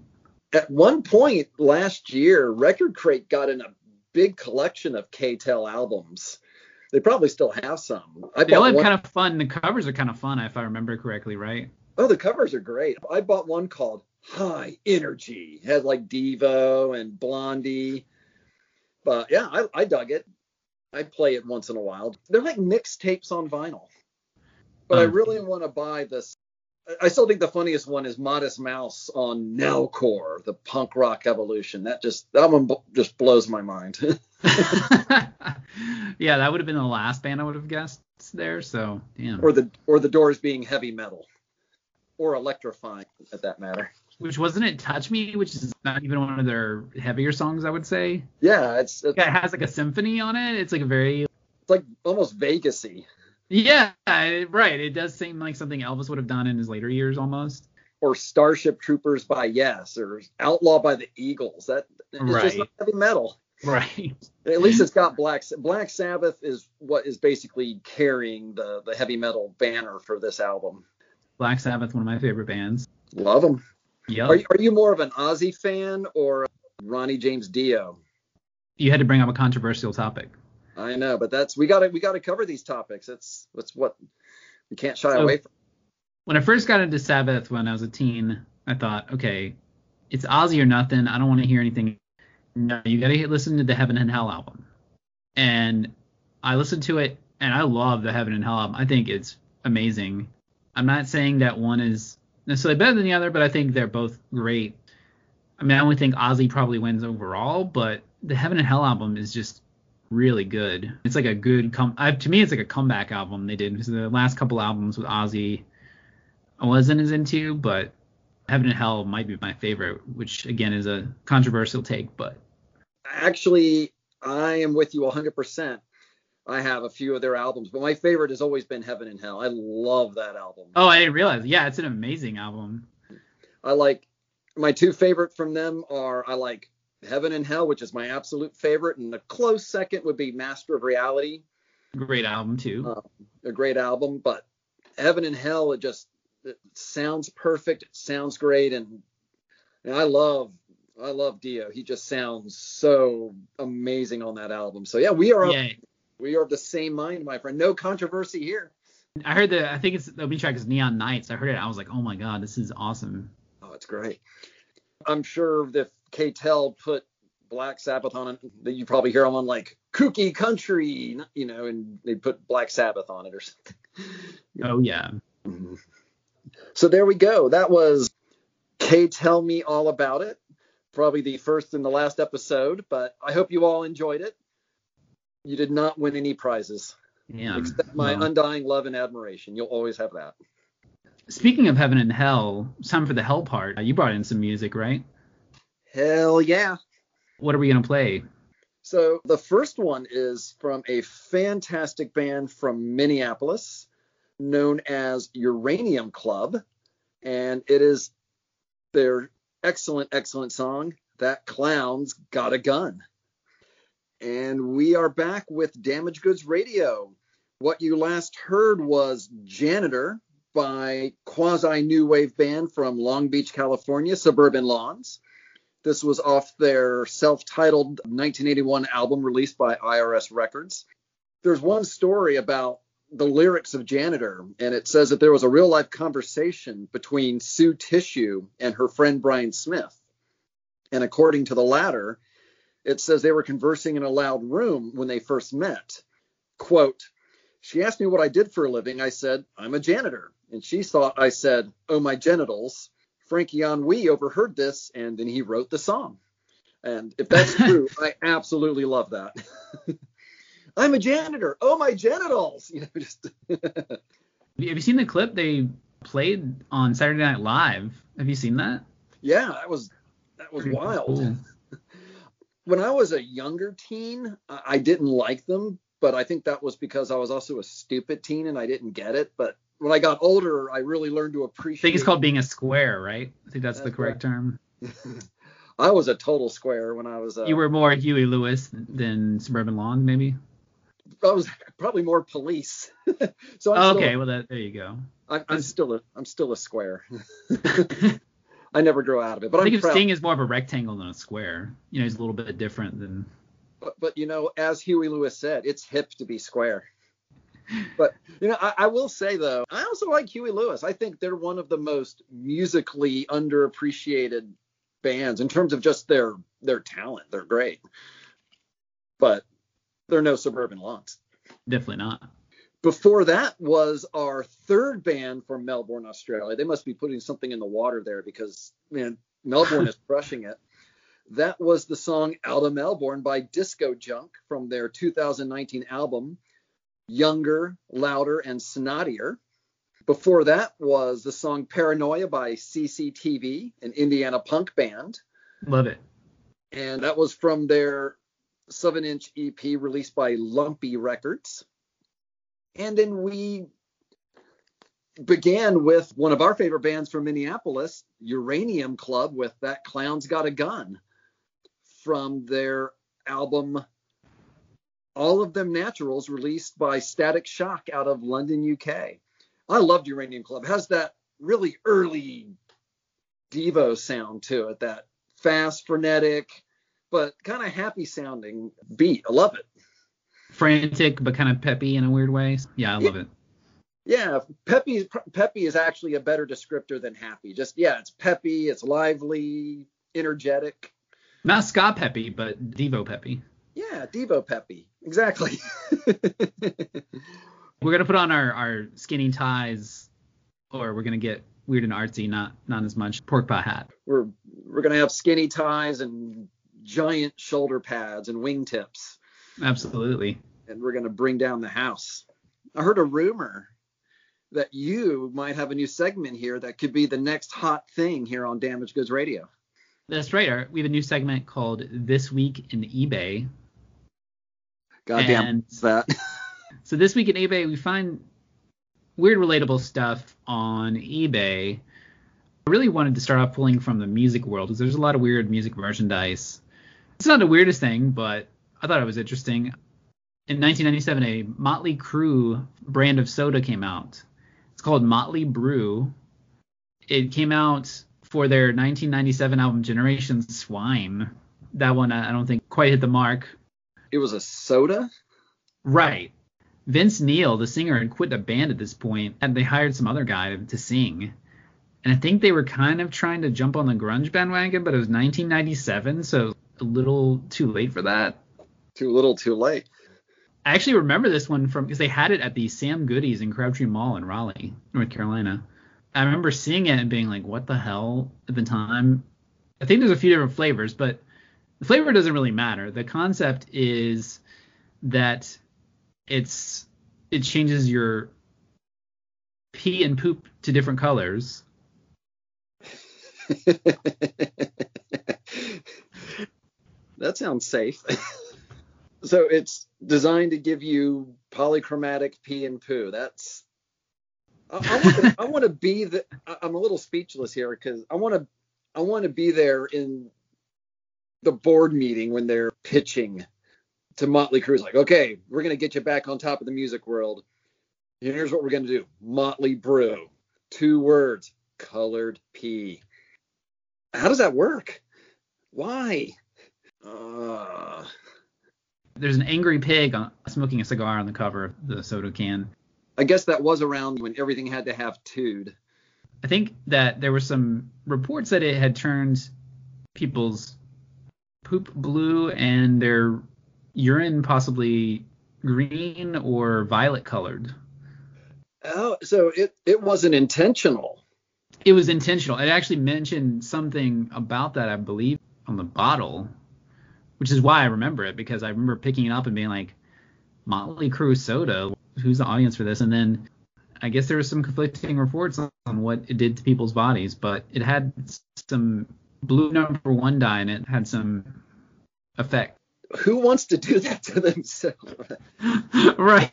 At one point last year, Record Crate got in a big collection of K-Tel albums. They probably still have some. I They all have one. kind of fun. The covers are kind of fun, if I remember correctly, right? oh, the covers are great. I bought one called High Energy. It had like Devo and Blondie. But yeah, I, I dug it. I play it once in a while. They're like mixtapes on vinyl. But I Um, really want to buy this. I- still think the funniest one is Modest Mouse on Nowcore, the punk rock evolution. That just that one b- just blows my mind. yeah, that would have been the last band I would have guessed there. So, damn. or the or the Doors being heavy metal, or electrifying at that matter. Which wasn't it Touch Me, which is not even one of their heavier songs, I would say. Yeah, it's it's, Yeah, it has like a symphony on it. It's like a very it's like almost Vegasy. Yeah, right. It does seem like something Elvis would have done in his later years almost. or Starship Troopers by Yes, or Outlaw by the Eagles. That it's just Right. not heavy metal. Right. At least it's got Black Black Sabbath is what is basically carrying the the heavy metal banner for this album. Black Sabbath, one of my favorite bands. Love them. Yep. Are you, are you more of an Ozzy fan or Ronnie James Dio? you had to bring up a controversial topic. I know, but that's we got to we got to cover these topics. That's that's what we can't shy So- away from. When I first got into Sabbath when I was a teen, I thought, okay, it's Ozzy or nothing. I don't want to hear anything. No, you got to listen to the Heaven and Hell album. And I listened to it, and I love the Heaven and Hell album. I think it's amazing. I'm not saying that one is necessarily better than the other, but I think they're both great. I mean, I only think Ozzy probably wins overall, but the Heaven and Hell album is just really good. It's like a good come. To me, it's like a comeback album they did. 'cause the last couple albums with Ozzy, I wasn't as into, but Heaven and Hell might be my favorite, which again is a controversial take, but Actually, I am with you 100%. I have a few of their albums, but my favorite has always been Heaven and Hell. I love that album. oh, I didn't realize. Yeah, it's an amazing album. I like my two favorite from them are I like Heaven and Hell, which is my absolute favorite, and the close second would be Master of Reality, Great album too. Uh, a great album. But Heaven and Hell, it just it sounds perfect. It sounds great, and, and I love I love Dio. He just sounds so amazing on that album. So yeah, we are yeah, we are of the same mind, my friend. No controversy here. I heard the. I think it's the opening track is Neon Nights. I heard it. I was like, oh my god, this is awesome. Oh, it's great. I'm sure if K-Tel put Black Sabbath on it, that you probably hear them on like Kooky Country, you know, and they put Black Sabbath on it or something. Oh yeah. Mhm. So there we go. That was K Tell Me All About It. Probably the first and the last episode, but I hope you all enjoyed it. You did not win any prizes, Yeah. except my well, undying love and admiration. You'll always have that. Speaking of heaven and hell, it's time for the hell part. You brought in some music, right? Hell yeah. What are we gonna play? So the first one is from a fantastic band from Minneapolis known as Uranium Club, and it is their excellent, excellent song, That Clown's Got a Gun. And we are back with Damaged Goods Radio. What you last heard was Janitor by quasi new wave band from Long Beach, California, Suburban Lawns. This was off their self titled 1981 album released by IRS Records. There's one story about the lyrics of Janitor, and it says that there was a real life conversation between Sue Tissue and her friend Brian Smith. And according to the latter, it says they were conversing in a loud room when they first met. Quote, she asked me what I did for a living. I said, I'm a janitor. And she thought I said, Oh, my genitals. Frankie Ennui overheard this and then he wrote the song. And if that's true, I absolutely love that. I'm a janitor. Oh, my genitals. You know, just. Have you seen the clip they played on Saturday Night Live? Have you seen that? Yeah, that was that was wild. Cool. When I was a younger teen, I didn't like them, but I think that was because I was also a stupid teen and I didn't get it. But when I got older, I really learned to appreciate. I think it's called being a square, right? I think that's, that's the correct right. term. I was a total square when I was. Uh, you were more Huey Lewis than Suburban Lawn, maybe. I was probably more police. so I'm okay, still, well that, there you go. I, I'm still a I'm still a square. I never grow out of it. But I think I'm if Sting is more of a rectangle than a square. You know, he's a little bit different than. But, but you know, as Huey Lewis said, it's hip to be square. But you know, I, I, will say though, I also like Huey Lewis. I think they're one of the most musically underappreciated bands in terms of just their their talent. They're great. But they're no suburban lawns. Definitely not. Before that was our third band from Melbourne, Australia. They must be putting something in the water there because man, Melbourne is crushing it. That was the song Out of Melbourne by Disco Junk from their 2019 album Younger, Louder, and Snottier. Before that was the song Paranoia by CCTV, an Indiana punk band. Love it. And that was from their 7 inch EP released by Lumpy Records. And then we began with one of our favorite bands from Minneapolis, Uranium Club, with That Clown's Got a Gun from their album All of Them Naturals, released by Static Shock out of London, UK. I loved Uranium Club. It has that really early Devo sound to it, that fast, frenetic, but kind of happy sounding beat. I love it. Frantic, but kind of peppy in a weird way. Yeah, I love it. Yeah, peppy peppy is actually a better descriptor than happy. Just yeah, it's peppy, it's lively, energetic. Not ska peppy, but Devo peppy. Yeah, Devo peppy. Exactly. we're gonna put on our, our skinny ties, or we're gonna get weird and artsy, not not as much pork pie hat. We're we're gonna have skinny ties and giant shoulder pads and wingtips. Absolutely. And we're going to bring down the house. I heard a rumor that you might have a new segment here that could be the next hot thing here on Damage Goods Radio. That's right. We have a new segment called This Week in eBay. Goddamn that. so this week in eBay, we find weird, relatable stuff on eBay. I really wanted to start off pulling from the music world because there's a lot of weird music merchandise it's not the weirdest thing, but I thought it was interesting. In 1997, a Motley Crue brand of soda came out. It's called Motley Brew. It came out for their 1997 album Generation Swine. That one I don't think quite hit the mark. It was a soda? Right. Vince Neil, the singer, had quit the band at this point, and they hired some other guy to sing. And I think they were kind of trying to jump on the grunge bandwagon, but it was 1997, so a little too late for that. Too little, too late. I actually remember this one from because they had it at the Sam Goodies in Crabtree Mall in Raleigh, North Carolina. I remember seeing it and being like, "What the hell?" At the time, I think there's a few different flavors, but the flavor doesn't really matter. The concept is that it's it changes your pee and poop to different colors. that sounds safe. so it's designed to give you polychromatic pee and poo. That's I, I want to be the. I'm a little speechless here because I want to I want to be there in the board meeting when they're pitching to Motley Crue. Like, okay, we're gonna get you back on top of the music world. Here's what we're gonna do: Motley Brew, two words, colored pee. How does that work? Why? Uh... There's an angry pig uh, smoking a cigar on the cover of the soda can. I guess that was around when everything had to have tood. I think that there were some reports that it had turned people's poop blue and their urine possibly green or violet colored. Oh, so it it wasn't intentional. It was intentional. It actually mentioned something about that, I believe, on the bottle, which is why I remember it because I remember picking it up and being like, Motley Crue soda. Who's the audience for this? And then I guess there was some conflicting reports on what it did to people's bodies, but it had some blue number one dye and it had some effect. Who wants to do that to themselves? right.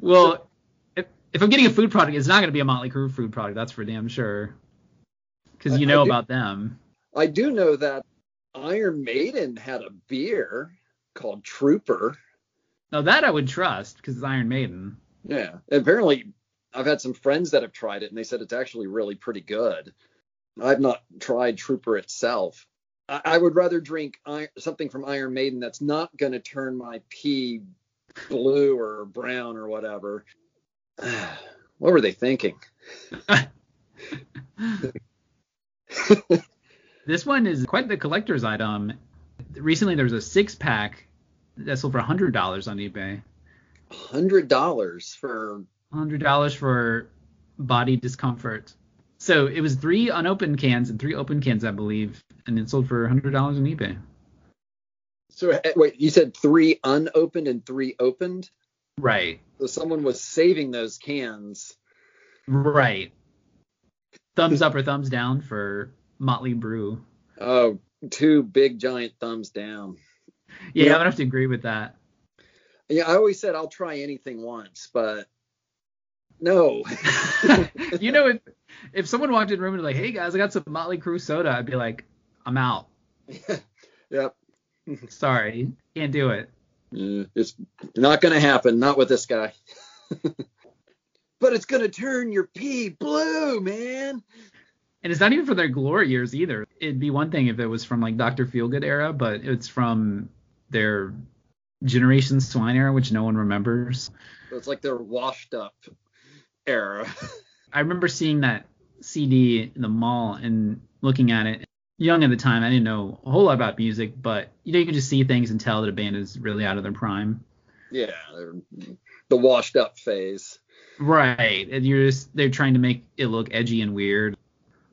Well, if, if I'm getting a food product, it's not going to be a Motley Crue food product. That's for damn sure. Because you know about them. I do know that Iron Maiden had a beer called Trooper now that I would trust because it's Iron Maiden. Yeah. Apparently, I've had some friends that have tried it and they said it's actually really pretty good. I've not tried Trooper itself. I, I would rather drink something from Iron Maiden that's not going to turn my pee blue or brown or whatever. what were they thinking? this one is quite the collector's item. Recently, there was a six pack that sold for hundred dollars on eBay. Hundred dollars for hundred dollars for body discomfort. So it was three unopened cans and three open cans, I believe, and it sold for hundred dollars on eBay. So eh, wait, you said three unopened and three opened? Right. So someone was saving those cans. Right. Thumbs up or thumbs down for Motley Brew. Oh, two big giant thumbs down. Yeah, yeah, I would have to agree with that. Yeah, I always said I'll try anything once, but no. you know, if if someone walked in the room and like, hey guys, I got some Motley Crue soda, I'd be like, I'm out. yep. Sorry, can't do it. Yeah, it's not gonna happen. Not with this guy. but it's gonna turn your pee blue, man. And it's not even for their glory years either. It'd be one thing if it was from like Dr. Feelgood era, but it's from their Generation Swine era, which no one remembers. So it's like their washed up era. I remember seeing that CD in the mall and looking at it. Young at the time, I didn't know a whole lot about music, but you know you can just see things and tell that a band is really out of their prime. Yeah, the washed up phase. Right, and you're just they're trying to make it look edgy and weird.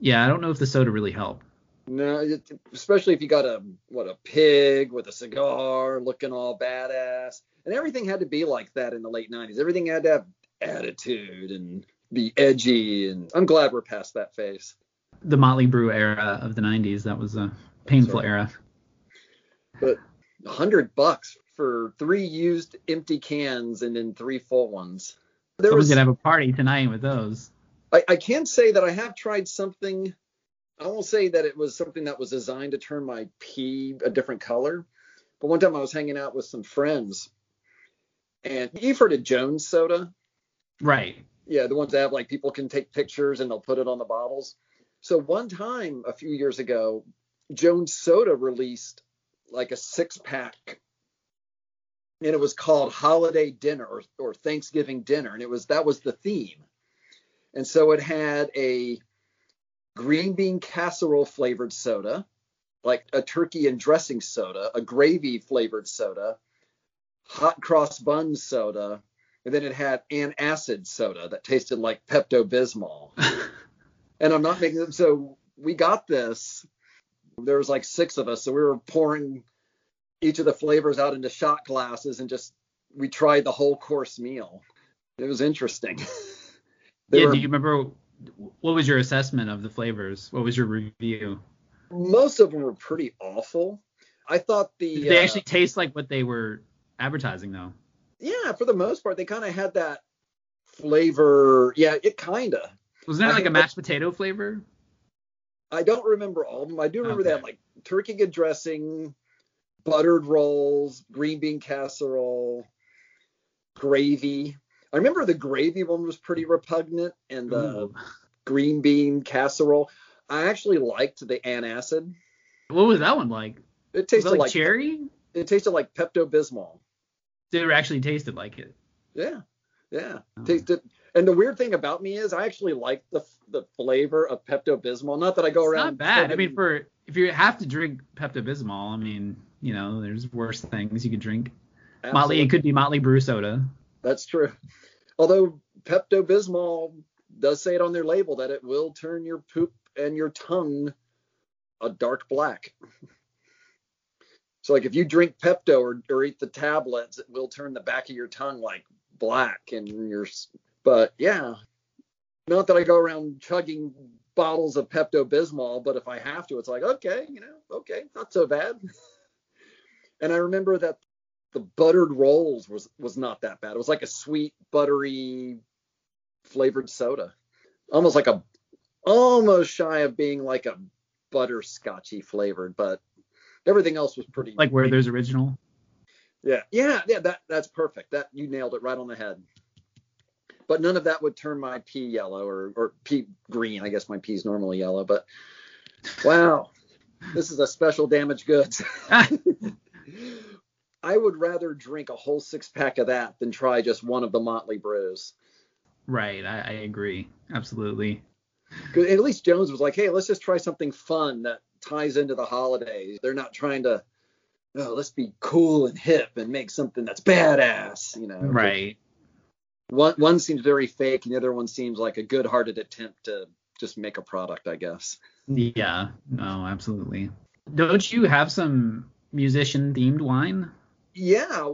Yeah, I don't know if the soda really helped. No, especially if you got a what a pig with a cigar looking all badass, and everything had to be like that in the late '90s. Everything had to have attitude and be edgy, and I'm glad we're past that phase. The Motley Brew era of the '90s, that was a painful era. But hundred bucks for three used empty cans and then three full ones. There Someone's was, gonna have a party tonight with those. I, I can say that I have tried something. I won't say that it was something that was designed to turn my pee a different color, but one time I was hanging out with some friends, and you've heard of Jones Soda, right? Yeah, the ones that have like people can take pictures and they'll put it on the bottles. So one time a few years ago, Jones Soda released like a six pack and it was called holiday dinner or, or Thanksgiving dinner. And it was that was the theme. And so it had a green bean casserole flavored soda, like a turkey and dressing soda, a gravy flavored soda, hot cross bun soda, and then it had an acid soda that tasted like Pepto Bismol. and I'm not making them. So we got this. There was like six of us, so we were pouring each of the flavors out into shot glasses and just we tried the whole course meal. It was interesting. Yeah. were- Do you remember what was your assessment of the flavors? What was your review? most of them were pretty awful. I thought the Did they uh, actually taste like what they were advertising though? yeah, for the most part, they kind of had that flavor. Yeah, it kind of. Wasn't I like a mashed potato flavor? I don't remember all of them. I do remember Okay. had like turkey good dressing, buttered rolls, green bean casserole, gravy. I remember the gravy one was pretty repugnant, and the Ooh. green bean casserole. I actually liked the antacid. What was that one like? It tasted like, like cherry? it tasted like Pepto Bismol. Did it actually tasted like it? Yeah, yeah. Oh. Tasted. And the weird thing about me is I actually like the the flavor of Pepto Bismol. Not that I go It's around. not bad. I mean, for if you have to drink Pepto Bismol, I mean, you know, there's worse things you could drink. Motley, it could be Motley Brew soda. That's true. Although Pepto Bismol does say it on their label that it will turn your poop and your tongue a dark black. So like if you drink Pepto or, or eat the tablets, it will turn the back of your tongue like black and your but yeah. Not that I go around chugging bottles of Pepto Bismol, but if I have to, it's like, okay, you know, okay, not so bad. and I remember that the buttered rolls was was not that bad. It was like a sweet, buttery flavored soda. Almost like a almost shy of being like a butterscotchy flavored, but everything else was pretty Like where there's original. yeah, yeah, yeah. That that's perfect. That you nailed it right on the head. But none of that would turn my pea yellow or or pea green. I guess my pea's normally yellow, but wow, this is a special damaged goods. I would rather drink a whole six pack of that than try just one of the Motley Brews. right, I, I agree. Absolutely. at least Jones was like, hey, let's just try something fun that ties into the holidays. They're not trying to, oh, let's be cool and hip and make something that's badass, you know. Right. one one seems very fake and the other one seems like a good-hearted attempt to just make a product i guess Yeah. No, absolutely. Don't you have some musician themed wine? Yeah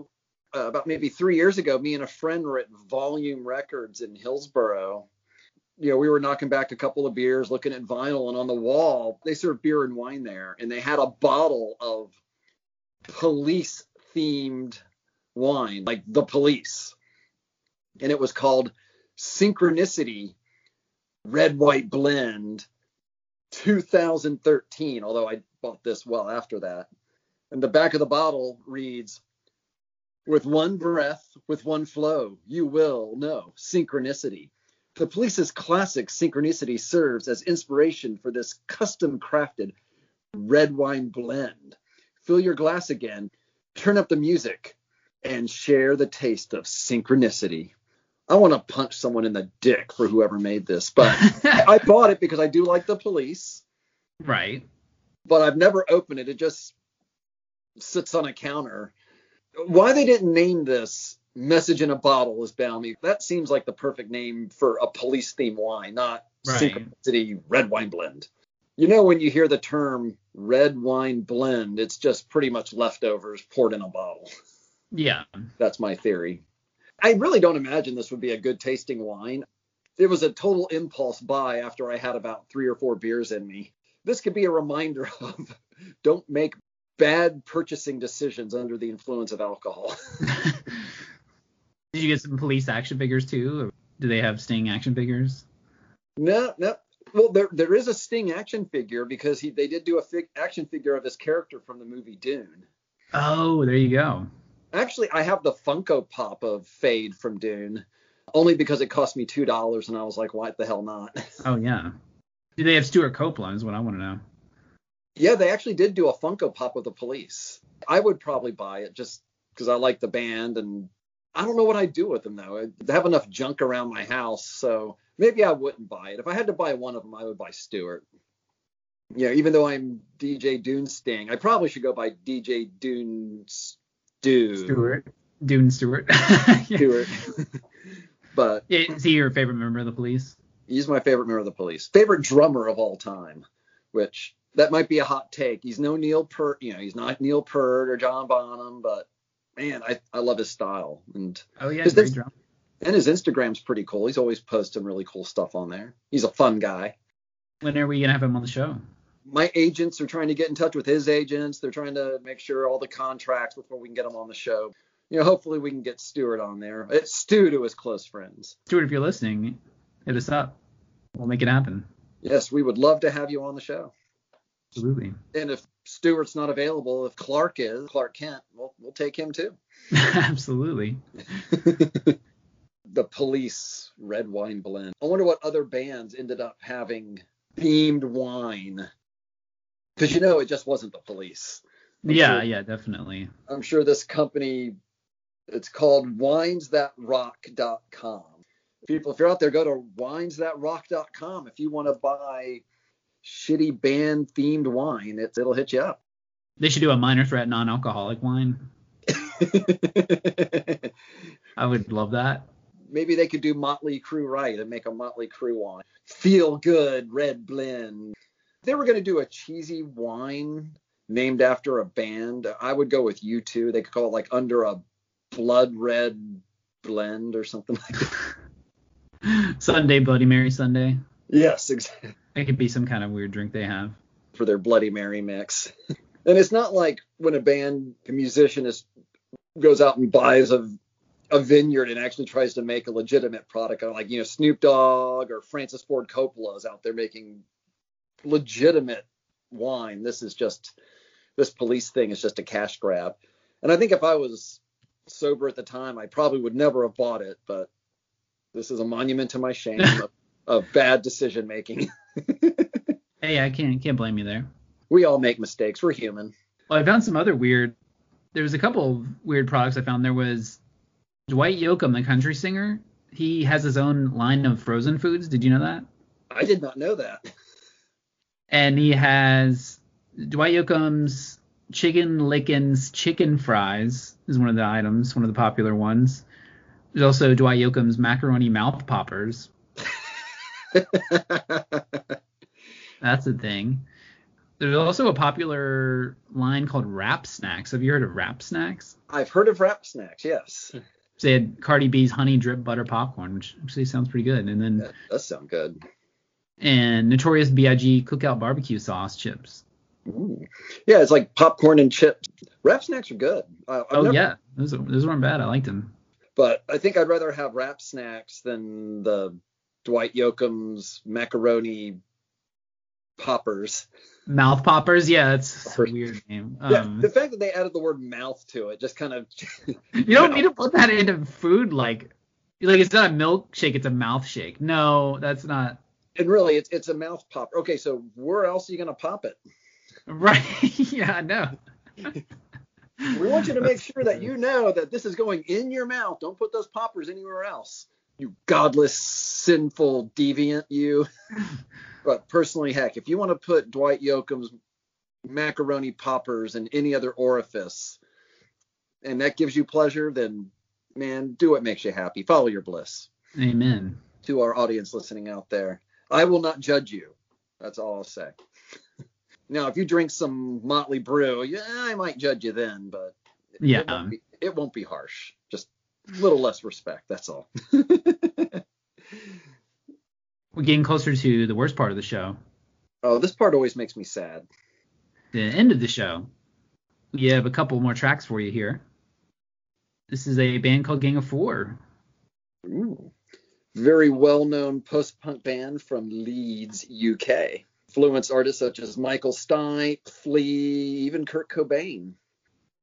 uh, about maybe three years ago me and a friend were at volume records in hillsboro. You know we were knocking back a couple of beers looking at vinyl and on the wall they served beer and wine there and they had a bottle of police themed wine like the police and it was called synchronicity red white blend 2013 although i bought this well after that and the back of the bottle reads with one breath with one flow you will know synchronicity the police's classic synchronicity serves as inspiration for this custom crafted red wine blend fill your glass again turn up the music and share the taste of synchronicity i want to punch someone in the dick for whoever made this but I bought it because I do like the police, right. but I've never opened it. It just sits on a counter. Why they didn't name this message in a bottle is beyond me. That seems like the perfect name for a police theme wine, not Right. Synchronicity red wine blend. You know, when you hear the term red wine blend, it's just pretty much leftovers poured in a bottle. Yeah. That's my theory. I really don't imagine this would be a good tasting wine. It was a total impulse buy after I had about three or four beers in me. This could be a reminder of don't make bad purchasing decisions under the influence of alcohol. Did you get some police action figures too? Or do they have Sting action figures? no, no. Well, there there is a Sting action figure because he they did do a fig, action figure of his character from the movie Dune. Oh, there you go. Actually, I have the Funko Pop of Feyd from Dune, only because it cost me two dollars, and I was like, why the hell not? Oh yeah. Do they have Stewart Copeland? Is what I want to know. Yeah, they actually did do a Funko Pop of the police. I would probably buy it just because I like the band and I don't know what I'd do with them though. I have enough junk around my house, so maybe I wouldn't buy it. If I had to buy one of them, I would buy Stewart. Yeah, even though I'm DJ Dune Sting, I probably should go by DJ Dune Stew. Stewart. Dune Stewart. yeah. Stewart. but Is he your favorite member of the police? he's my favorite member of the police. Favorite drummer of all time, which that might be a hot take. He's no Neil Peart, you know, he's not Neil Peart or John Bonham, but man, I, I love his style. And Oh yeah, Is great drum. And his Instagram's pretty cool. He's always posting really cool stuff on there. He's a fun guy. When are we gonna have him on the show? My agents are trying to get in touch with his agents. They're trying to make sure all the contracts before we can get him on the show. You know, hopefully we can get Stewart on there. It's Stu to his close friends. Stewart, if you're listening, hit us up. We'll make it happen. Yes, we would love to have you on the show. Absolutely. And if Stewart's not available, if Clark is, Clark Kent, we'll, we'll take him too. Absolutely. the police red wine blend. I wonder what other bands ended up having themed wine. Because you know it just wasn't the police. I'm yeah, sure, yeah, definitely. I'm sure this company, it's called winesthatrock.com. People, if you're out there, go to winesthatrock.com. If you want to buy shitty band themed wine, it, it'll hit you up. They should do a minor threat non alcoholic wine. I would love that. Maybe they could do Motley Crue right and make a Motley Crue wine. Feel good red blend. If they were going to do a cheesy wine named after a band, I would go with U2. They could call it like under a blood red blend or something like that. Sunday Bloody Mary Sunday. Yes, exactly. It could be some kind of weird drink they have for their Bloody Mary mix. and it's not like when a band, a musician is goes out and buys a a vineyard and actually tries to make a legitimate product. Like you know Snoop Dogg or Francis Ford Coppola is out there making legitimate wine. This is just this police thing is just a cash grab. And I think if I was sober at the time, I probably would never have bought it. But this is a monument to my shame of, of bad decision making. hey, I can't can't blame you there. We all make mistakes. We're human. Well, I found some other weird. There was a couple of weird products I found. There was Dwight Yoakam, the country singer. He has his own line of frozen foods. Did you know that? I did not know that. And he has Dwight Yoakam's Chicken Lickens chicken fries is one of the items, one of the popular ones. There's also Dwight Yoakam's macaroni mouth poppers. That's a thing. There's also a popular line called Rap Snacks. Have you heard of Rap Snacks? I've heard of Rap Snacks, yes. So they had Cardi B's honey drip butter popcorn, which actually sounds pretty good. And then that does sound good. And Notorious B.I.G. cookout barbecue sauce chips. Ooh. Yeah, it's like popcorn and chips. Rap snacks are good. oh never, yeah, those those weren't bad. I liked them. But I think I'd rather have Rap snacks than the Dwight Yoakam's macaroni poppers. Mouth poppers, yeah, it's a weird name. Um, yeah, the fact that they added the word mouth to it just kind of. you don't need to put that into food like, like it's not a milkshake, it's a mouth shake. No, that's not. And really, it's it's a mouth pop. Okay, so where else are you gonna pop it? Right. yeah, no. we want you to make sure that you know that this is going in your mouth. Don't put those poppers anywhere else. You godless, sinful deviant, you. But personally, heck, if you want to put Dwight Yoakam's macaroni poppers in any other orifice, and that gives you pleasure, then man, do what makes you happy. Follow your bliss. Amen. To our audience listening out there, I will not judge you. That's all I'll say. now, if you drink some Motley Brew, yeah, I might judge you then, but yeah, it won't be, it won't be harsh. A little less respect. That's all. We're getting closer to the worst part of the show. Oh, this part always makes me sad. The end of the show. We have a couple more tracks for you here. This is a band called Gang of Four. Ooh. Very well known post punk band from Leeds, UK. Influence artists such as Michael Stipe, Flea, even Kurt Cobain.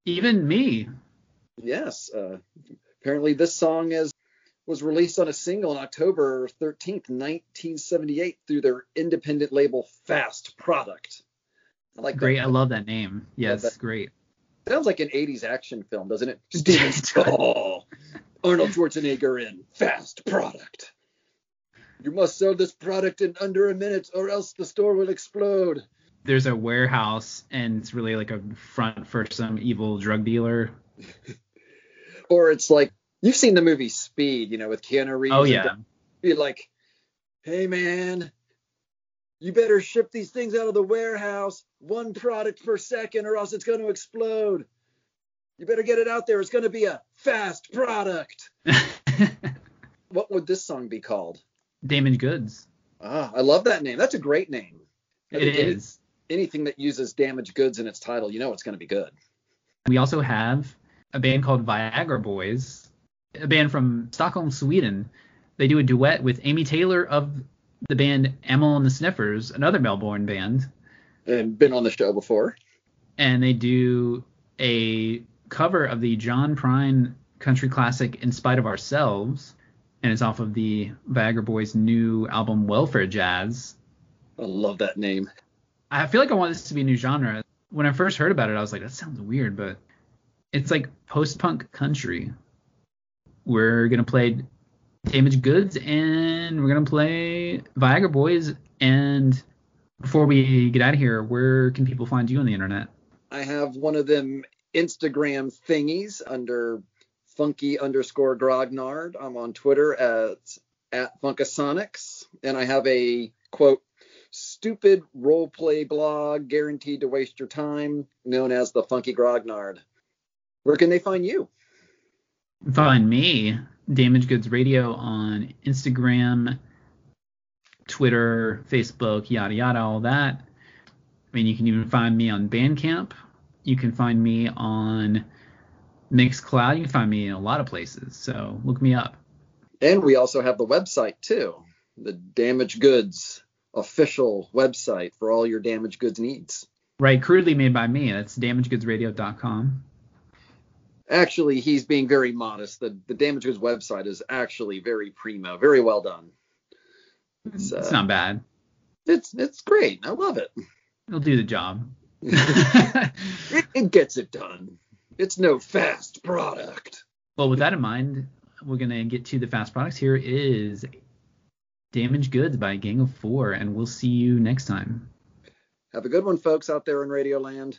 Even me. Yes. Uh, apparently, this song is was released on a single on October 13th, 1978 through their independent label Fast Product. I like great. That. I love that name. Yes, that. great. Sounds like an 80s action film, doesn't it? Steven Seagal, oh, Arnold Schwarzenegger in Fast Product. You must sell this product in under a minute or else the store will explode. There's a warehouse and it's really like a front for some evil drug dealer. or it's like You've seen the movie Speed, you know, with Keanu Reeves. Oh yeah. Be like, hey man, you better ship these things out of the warehouse one product per second, or else it's going to explode. You better get it out there. It's going to be a fast product. what would this song be called? Damaged Goods. Ah, I love that name. That's a great name. It is. Anything that uses damaged goods in its title, you know it's going to be good. We also have a band called Viagra Boys, a band from Stockholm, Sweden. They do a duet with Amy Taylor of the band Amyl and the Sniffers, another Melbourne band. And been on the show before. And they do a cover of the John Prine country classic In Spite of Ourselves. And it's off of the Viagra Boys' new album Welfare Jazz. I love that name. I feel like I want this to be a new genre. When I first heard about it, I was like, that sounds weird, but it's like post punk country. We're gonna play Damaged Goods and we're gonna play Viagra Boys. And before we get out of here, where can people find you on the internet? I have one of them Instagram thingies under funky underscore grognard. I'm on Twitter at at Funkasonics, and I have a quote stupid role play blog guaranteed to waste your time, known as the Funky Grognard. Where can they find you? Find me, Damage Goods Radio, on Instagram, Twitter, Facebook, yada yada, all that. I mean, you can even find me on Bandcamp. You can find me on Mixcloud. You can find me in a lot of places. So look me up. And we also have the website too, the Damage Goods official website for all your damaged goods needs. Right, crudely made by me. That's damagedgoodsradio.com. Actually, he's being very modest. The the damaged goods website is actually very primo, very well done. It's, uh, it's not bad. It's it's great. I love it. It'll do the job. it, it gets it done. It's no fast product. Well, with that in mind, we're gonna get to the fast products. Here is Damaged Goods by Gang of Four, and we'll see you next time. Have a good one, folks, out there in Radio Land.